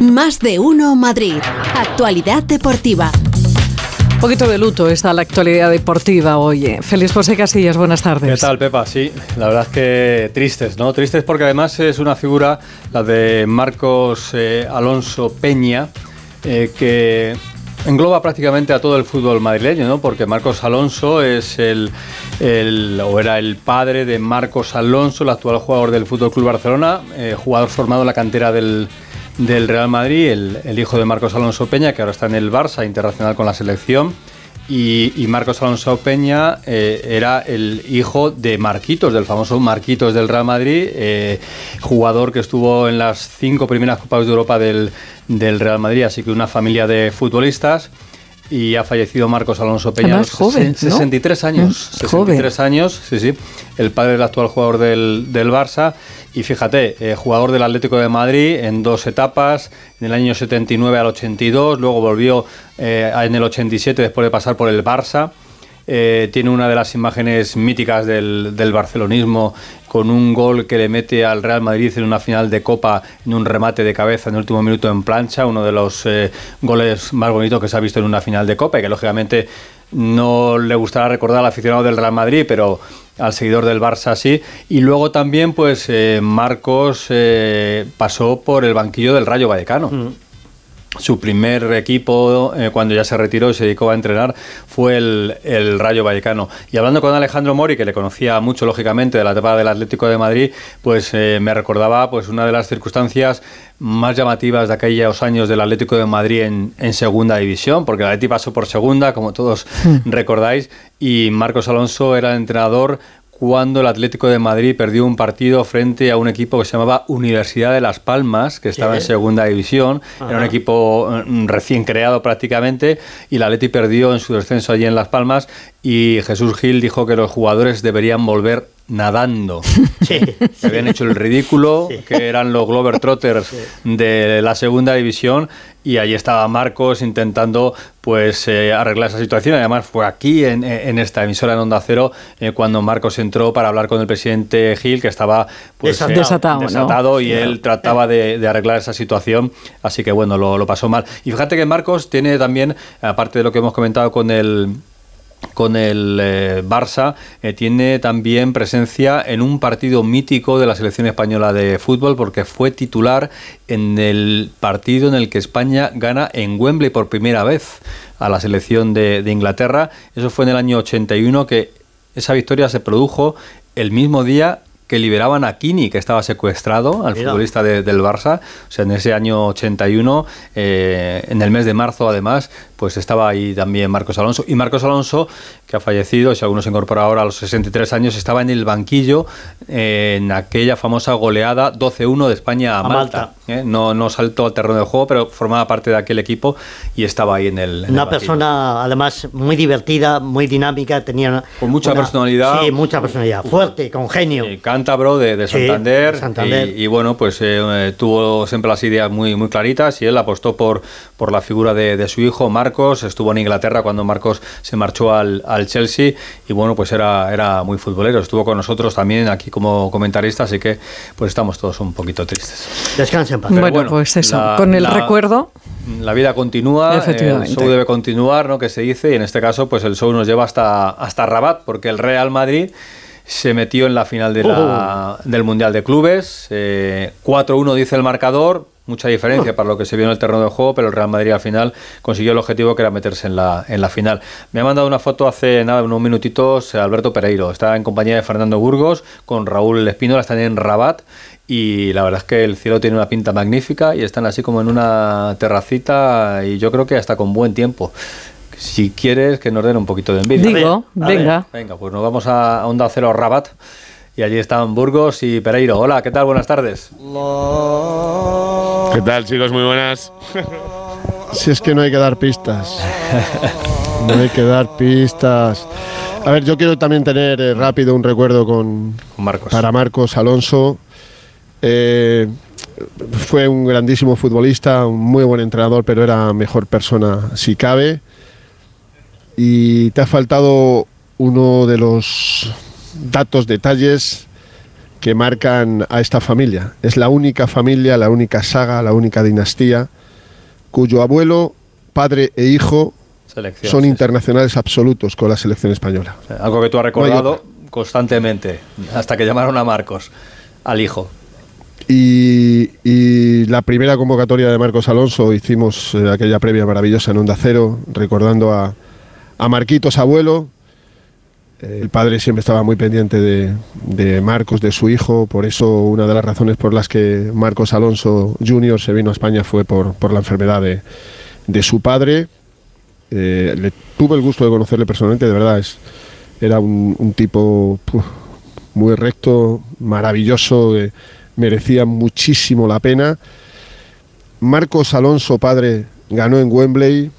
Más de uno Madrid. Actualidad deportiva. Un poquito de luto está la actualidad deportiva hoy. Feliz José Casillas, buenas tardes. ¿Qué tal, Pepa? Sí, la verdad es que tristes, ¿no? Tristes porque además es una figura, la de Marcos eh, Alonso Peña, eh, que engloba prácticamente a todo el fútbol madrileño, ¿no? Porque Marcos Alonso es el, o era el padre de Marcos Alonso, el actual jugador del Fútbol Club Barcelona, eh, jugador formado en la cantera del del Real Madrid, el, hijo de Marcos Alonso Peña, que ahora está en el Barça internacional con la selección. Y, Marcos Alonso Peña eh, era el hijo de Marquitos, del famoso Marquitos del Real Madrid, eh, jugador que estuvo en las cinco primeras Copas de Europa del, del Real Madrid, así que una familia de futbolistas y ha fallecido Marcos Alonso Peña. joven, 63 años. 63 años, sí, sí. El padre del actual jugador del, del Barça. Y fíjate, eh, jugador del Atlético de Madrid en dos etapas, en el año 79 al 82, luego volvió eh, en el 87 después de pasar por el Barça. Eh, tiene una de las imágenes míticas del, barcelonismo con un gol que le mete al Real Madrid en una final de Copa en un remate de cabeza en el último minuto en plancha, uno de los eh, goles más bonitos que se ha visto en una final de Copa y que lógicamente no le gustará recordar al aficionado del Real Madrid, pero al seguidor del Barça sí. Y luego también, pues eh, Marcos pasó por el banquillo del Rayo Vallecano. Mm su primer equipo eh, cuando ya se retiró y se dedicó a entrenar fue el, Rayo Vallecano. Y hablando con Alejandro Mori, que le conocía mucho lógicamente de la etapa del Atlético de Madrid, pues eh, me recordaba pues una de las circunstancias más llamativas de aquellos años del Atlético de Madrid en, en segunda división, porque el Atlético pasó por segunda, como todos hmm. recordáis, y Marcos Alonso era el entrenador cuando el Atlético de Madrid perdió un partido frente a un equipo que se llamaba Universidad de Las Palmas, que estaba en segunda división. Era un equipo mm, recién creado prácticamente y el Atlético perdió en su descenso allí en Las Palmas y Jesús Gil dijo que los jugadores deberían volver nadando. Sí, habían hecho el ridículo, que eran los Glover Trotters de la segunda división y ahí estaba Marcos intentando pues eh, arreglar esa situación. Además fue aquí en, esta emisora en Onda Cero eh, cuando Marcos entró para hablar con el presidente Gil que estaba pues, eh, desatado, y él trataba de, arreglar esa situación. Así que bueno, lo, lo pasó mal. Y fíjate que Marcos tiene también, aparte de lo que hemos comentado con el con el eh, Barça, eh, tiene también presencia en un partido mítico de la selección española de fútbol porque fue titular en el partido en el que España gana en Wembley por primera vez a la selección de, de Inglaterra. Eso fue en el año 81 que esa victoria se produjo el mismo día que liberaban a Kini, que estaba secuestrado, al futbolista del Barça. O sea, en ese año 81, eh, en el mes de marzo, además, pues estaba ahí también Marcos Alonso. Y Marcos Alonso, que ha fallecido, si alguno se incorpora ahora a los 63 años, estaba en el banquillo en aquella famosa goleada 12-1 de España a, Malta. ¿eh? No, no saltó al terreno de juego, pero formaba parte de aquel equipo y estaba ahí en el. una persona, además, muy divertida, muy dinámica, tenía. Con mucha personalidad. Sí, mucha personalidad, fuerte, con genio cántabro de, Santander, Y, bueno, pues eh, tuvo siempre las ideas muy, muy claritas y él apostó por, por la figura de, su hijo, Marcos, estuvo en Inglaterra cuando Marcos se marchó al, Chelsea y bueno, pues era, era muy futbolero, estuvo con nosotros también aquí como comentarista, así que pues estamos todos un poquito tristes. Descansen, paz. Bueno, pues eso, con el recuerdo... La vida continúa, el show debe continuar, ¿no? Que se dice, y en este caso, pues el show nos lleva hasta, hasta Rabat, porque el Real Madrid se metió en la final de la, del Mundial de Clubes. 4-1 eh, dice el marcador, mucha diferencia para lo que se vio en el terreno de juego, pero el Real Madrid al final consiguió el objetivo que era meterse en la, en la final. Me ha mandado una foto hace nada, unos minutitos Alberto Pereiro. Está en compañía de Fernando Burgos, con Raúl Espínola, están en Rabat. Y la verdad es que el cielo tiene una pinta magnífica y están así como en una terracita y yo creo que hasta con buen tiempo si quieres que nos den un poquito de envidia. Digo, venga. venga, pues nos vamos a Onda Cero Rabat. Y allí están Burgos y Pereiro. Hola, ¿qué tal? Buenas tardes. ¿Qué tal, chicos? Muy buenas. si es que no hay que dar pistas. No hay que dar pistas. A ver, yo quiero también tener eh, rápido un recuerdo con, Marcos. para Marcos Alonso. Eh, fue un grandísimo futbolista, un muy buen entrenador, pero era mejor persona si cabe y te ha faltado uno de los datos, detalles que marcan a esta familia. Es la única familia, la única saga, la única dinastía cuyo abuelo, padre e hijo son internacionales absolutos con la selección española. algo que tú has recordado constantemente, hasta que llamaron a Marcos, al hijo. Y, la primera convocatoria de Marcos Alonso hicimos eh, aquella previa maravillosa en Onda Cero, recordando a, a Marquitos abuelo, el padre siempre estaba muy pendiente de, Marcos, de su hijo, por eso una de las razones por las que Marcos Alonso Jr. se vino a España fue por, la enfermedad de, su padre. Eh, le, tuve el gusto de conocerle personalmente, de verdad, es, era un, tipo muy recto, maravilloso, merecía muchísimo la pena. Marcos Alonso, padre, ganó en Wembley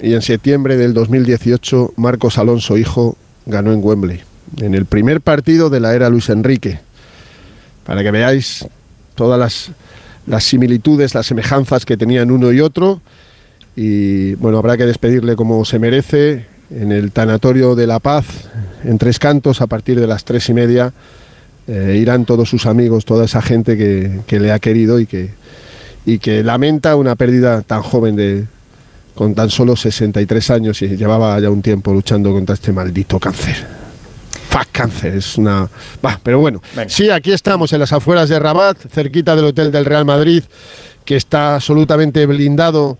y en septiembre del 2018 Marcos Alonso, hijo, ganó en Wembley, en el primer partido de la era Luis Enrique, para que veáis todas las, similitudes, las semejanzas que tenían uno y otro. Y bueno, habrá que despedirle como se merece en el Tanatorio de la Paz, en Tres Cantos, a partir de las tres y media. Eh, irán todos sus amigos, toda esa gente que, que, le ha querido y que, y que lamenta una pérdida tan joven de, con tan solo 63 años y llevaba ya un tiempo luchando contra este maldito cáncer. Fuck cáncer, es una... Va, pero bueno, sí, aquí estamos en las afueras de Rabat, cerquita del hotel del Real Madrid, que está absolutamente blindado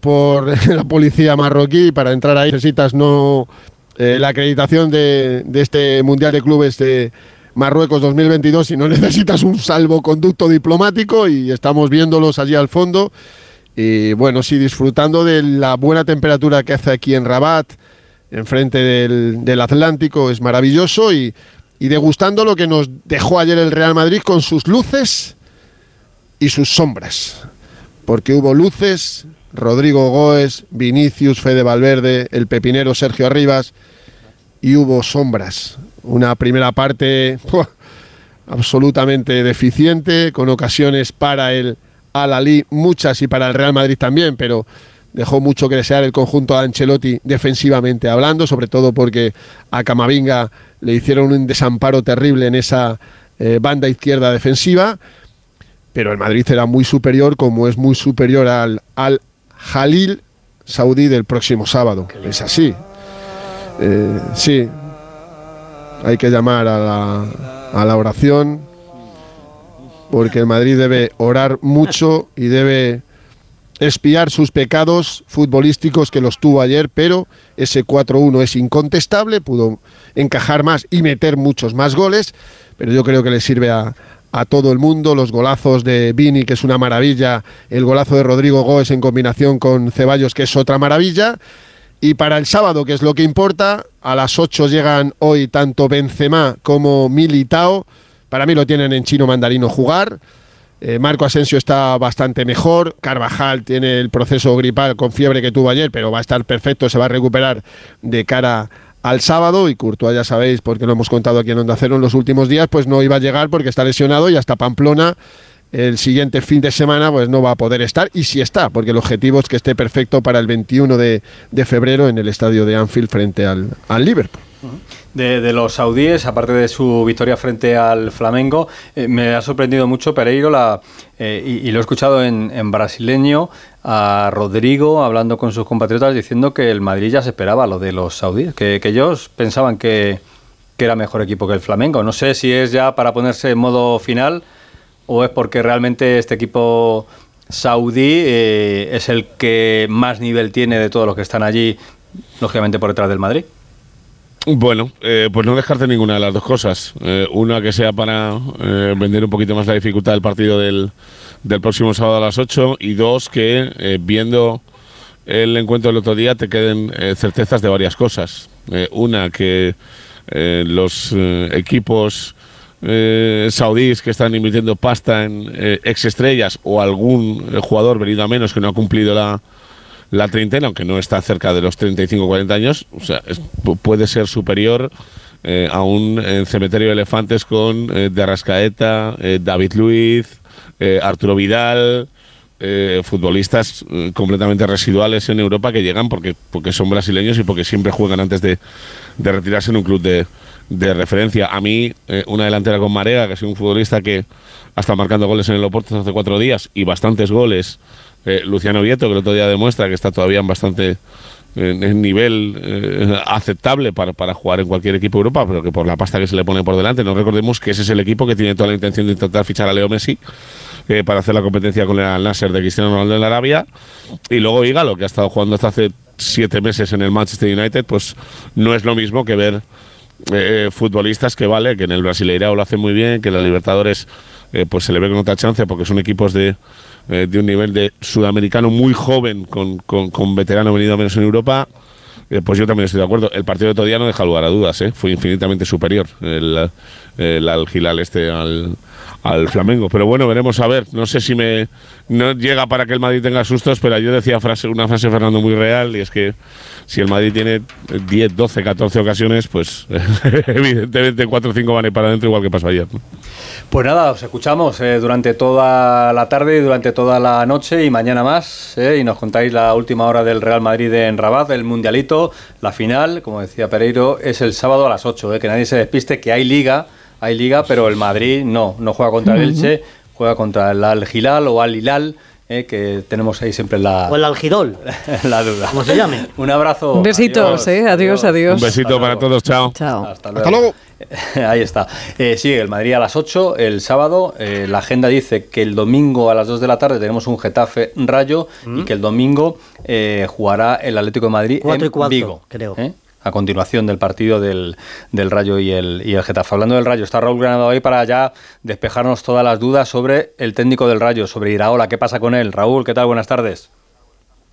por la policía marroquí. Para entrar ahí necesitas no eh, la acreditación de, de este Mundial de Clubes de Marruecos 2022, sino necesitas un salvoconducto diplomático y estamos viéndolos allí al fondo. Y bueno, sí, disfrutando de la buena temperatura que hace aquí en Rabat, enfrente del, del Atlántico, es maravilloso y, degustando lo que nos dejó ayer el Real Madrid con sus luces y sus sombras. Porque hubo luces, Rodrigo Goes, Vinicius, Fede Valverde, el pepinero Sergio Arribas, y hubo sombras. Una primera parte absolutamente deficiente, con ocasiones para el al Ali, muchas y para el Real Madrid también, pero dejó mucho que desear el conjunto de Ancelotti defensivamente hablando, sobre todo porque a Camavinga le hicieron un desamparo terrible en esa eh, banda izquierda defensiva, pero el Madrid era muy superior, como es muy superior al, al Jalil Saudí del próximo sábado. Es así. Eh, sí, hay que llamar a la, a la oración porque el Madrid debe orar mucho y debe espiar sus pecados futbolísticos que los tuvo ayer, pero ese 4-1 es incontestable, pudo encajar más y meter muchos más goles, pero yo creo que le sirve a, todo el mundo, los golazos de Vini, que es una maravilla, el golazo de Rodrigo Góez en combinación con Ceballos, que es otra maravilla, y para el sábado, que es lo que importa, a las 8 llegan hoy tanto Benzema como Militao, para mí lo tienen en chino mandarino jugar. Eh, Marco Asensio está bastante mejor. Carvajal tiene el proceso gripal con fiebre que tuvo ayer, pero va a estar perfecto, se va a recuperar de cara al sábado. Y Courtois, ya sabéis, porque lo hemos contado aquí en Onda Cero en los últimos días, pues no iba a llegar porque está lesionado y hasta Pamplona el siguiente fin de semana pues no va a poder estar y si está, porque el objetivo es que esté perfecto para el 21 de, febrero en el estadio de Anfield frente al, al Liverpool de, los saudíes, aparte de su victoria frente al Flamengo, eh, me ha sorprendido mucho Pereiro la, eh, y, lo he escuchado en, brasileño a Rodrigo hablando con sus compatriotas diciendo que el Madrid ya se esperaba lo de los saudíes, que, ellos pensaban que, era mejor equipo que el Flamengo. No sé si es ya para ponerse en modo final o es porque realmente este equipo saudí eh, es el que más nivel tiene de todos los que están allí, lógicamente por detrás del Madrid. Bueno, eh, pues no dejarte ninguna de las dos cosas. Eh, una que sea para eh, vender un poquito más la dificultad del partido del, del próximo sábado a las 8 y dos que viendo el encuentro del otro día te queden certezas de varias cosas. una que los equipos saudíes que están invirtiendo pasta en ex estrellas o algún jugador venido a menos que no ha cumplido la, la treintena, aunque no está cerca de los 35 o 40 años, o sea, puede ser superior eh, a un cementerio de elefantes con eh, de Arrascaeta, eh, David Luiz, Arturo Vidal, futbolistas completamente residuales en Europa que llegan porque, porque son brasileños y porque siempre juegan antes de, retirarse en un club de, de referencia. A mí, eh, una delantera con Marea, que es un futbolista que ha estado marcando goles en el Oporto hace cuatro días y bastantes goles. Eh, Luciano Vieto, que el otro día demuestra que está todavía en bastante nivel eh, aceptable para, para, jugar en cualquier equipo de Europa, pero que por la pasta que se le pone por delante, no recordemos que ese es el equipo que tiene toda la intención de intentar fichar a Leo Messi eh, para hacer la competencia con el Nasser de Cristiano Ronaldo en Arabia, y luego Igalo, que ha estado jugando hasta hace siete meses en el Manchester United, pues no es lo mismo que ver futbolistas que vale, que en el Brasileirao lo hacen muy bien, que en la Libertadores pues se le ve con otra chance porque son equipos de eh, de un nivel de sudamericano muy joven con, con, veterano venido menos en Europa. Eh, pues yo también estoy de acuerdo. El partido de otro día no deja lugar a dudas, ¿eh? fue infinitamente superior el, el al Gilal este al, al Flamengo. Pero bueno, veremos a ver. No sé si me no llega para que el Madrid tenga sustos, pero yo decía frase, una frase Fernando muy real y es que si el Madrid tiene 10, 12, 14 ocasiones, pues evidentemente 4 o 5 van a para adentro igual que pasó ayer. Pues nada, os escuchamos eh, durante toda la tarde y durante toda la noche y mañana más. Eh, y nos contáis la última hora del Real Madrid en Rabat, el Mundialito. La final, como decía Pereiro, es el sábado a las 8. Eh, que nadie se despiste, que hay liga, hay liga, pero el Madrid no, no juega contra el Elche, juega contra el Al Hilal o Al Hilal. que tenemos ahí siempre la... O el algidol. la duda. ¿Cómo se llame? Un abrazo. Besitos, adiós, adiós, adiós. Un besito para todos, chao. Chao. Hasta luego. Ahí está. Eh, sí, el Madrid a las 8, el sábado. Eh, la agenda dice que el domingo a las 2 de la tarde tenemos un Getafe Rayo y mm. que el domingo eh, jugará el Atlético de Madrid en Vigo. Creo. A continuación del partido del, del Rayo y el, y el Getafe. Hablando del Rayo, está Raúl Granado ahí para ya despejarnos todas las dudas sobre el técnico del Rayo, sobre Iraola. ¿Qué pasa con él? Raúl, ¿qué tal? Buenas tardes.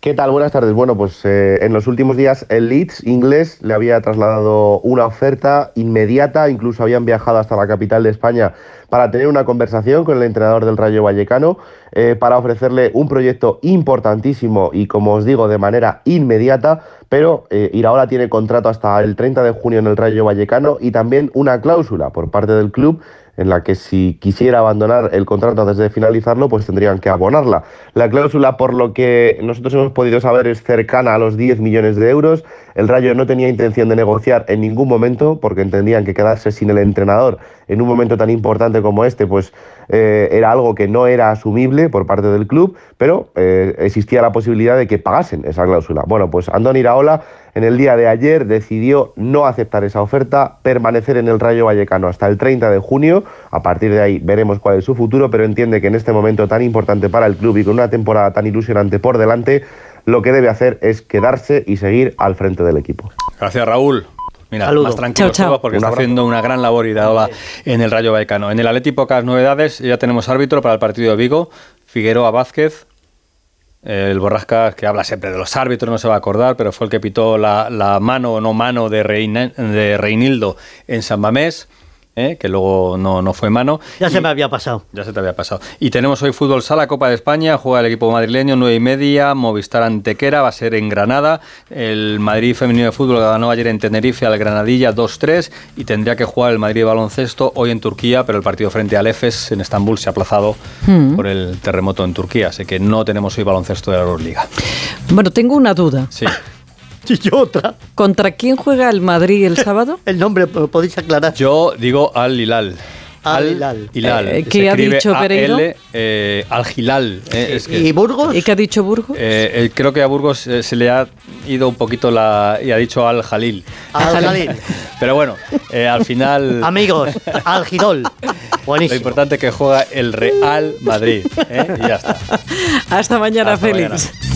¿Qué tal? Buenas tardes. Bueno, pues eh, en los últimos días el Leeds inglés le había trasladado una oferta inmediata, incluso habían viajado hasta la capital de España para tener una conversación con el entrenador del Rayo Vallecano, eh, para ofrecerle un proyecto importantísimo y, como os digo, de manera inmediata, pero eh, Iraola tiene contrato hasta el 30 de junio en el Rayo Vallecano y también una cláusula por parte del club en la que si quisiera abandonar el contrato antes de finalizarlo, pues tendrían que abonarla. La cláusula, por lo que nosotros hemos podido saber, es cercana a los 10 millones de euros. El Rayo no tenía intención de negociar en ningún momento porque entendían que quedarse sin el entrenador en un momento tan importante como este, pues eh, era algo que no era asumible por parte del club, pero eh, existía la posibilidad de que pagasen esa cláusula. Bueno, pues Andón Iraola en el día de ayer decidió no aceptar esa oferta, permanecer en el Rayo Vallecano hasta el 30 de junio. A partir de ahí veremos cuál es su futuro, pero entiende que en este momento tan importante para el club y con una temporada tan ilusionante por delante, lo que debe hacer es quedarse y seguir al frente del equipo. Gracias, Raúl. Mira, más tranquilo porque está haciendo una gran labor y en el Rayo Vallecano. En el Atleti pocas novedades, ya tenemos árbitro para el partido de Vigo, Figueroa Vázquez, el Borrasca, que habla siempre de los árbitros, no se va a acordar, pero fue el que pitó la, mano o no mano de, de Reinildo en San Mamés. ¿Eh? que luego no, no, fue mano. Ya se me había pasado. Ya se te había pasado. Y tenemos hoy fútbol sala, Copa de España, juega el equipo madrileño, nueve y media, Movistar Antequera, va a ser en Granada. El Madrid femenino de fútbol ganó ayer en Tenerife al Granadilla 2-3 y tendría que jugar el Madrid baloncesto hoy en Turquía, pero el partido frente al EFES en Estambul se ha aplazado hmm. por el terremoto en Turquía, así que no tenemos hoy baloncesto de la Euroliga. Bueno, tengo una duda. Sí. Y otra. ¿Contra quién juega el Madrid el sábado? el nombre, podéis aclarar? Yo digo al Hilal. Al Hilal. Eh, ¿Qué ha dicho Pereiro? Eh, al Hilal. Eh, ¿Y Burgos? ¿Y qué ha dicho Burgos? creo que a Burgos se le ha ido un poquito la... y ha dicho al Jalil. Al Jalil. Pero bueno, al final... Amigos, al Girol. Buenísimo. Lo importante es que juega el Real Madrid. Y ya está. Hasta mañana, Félix.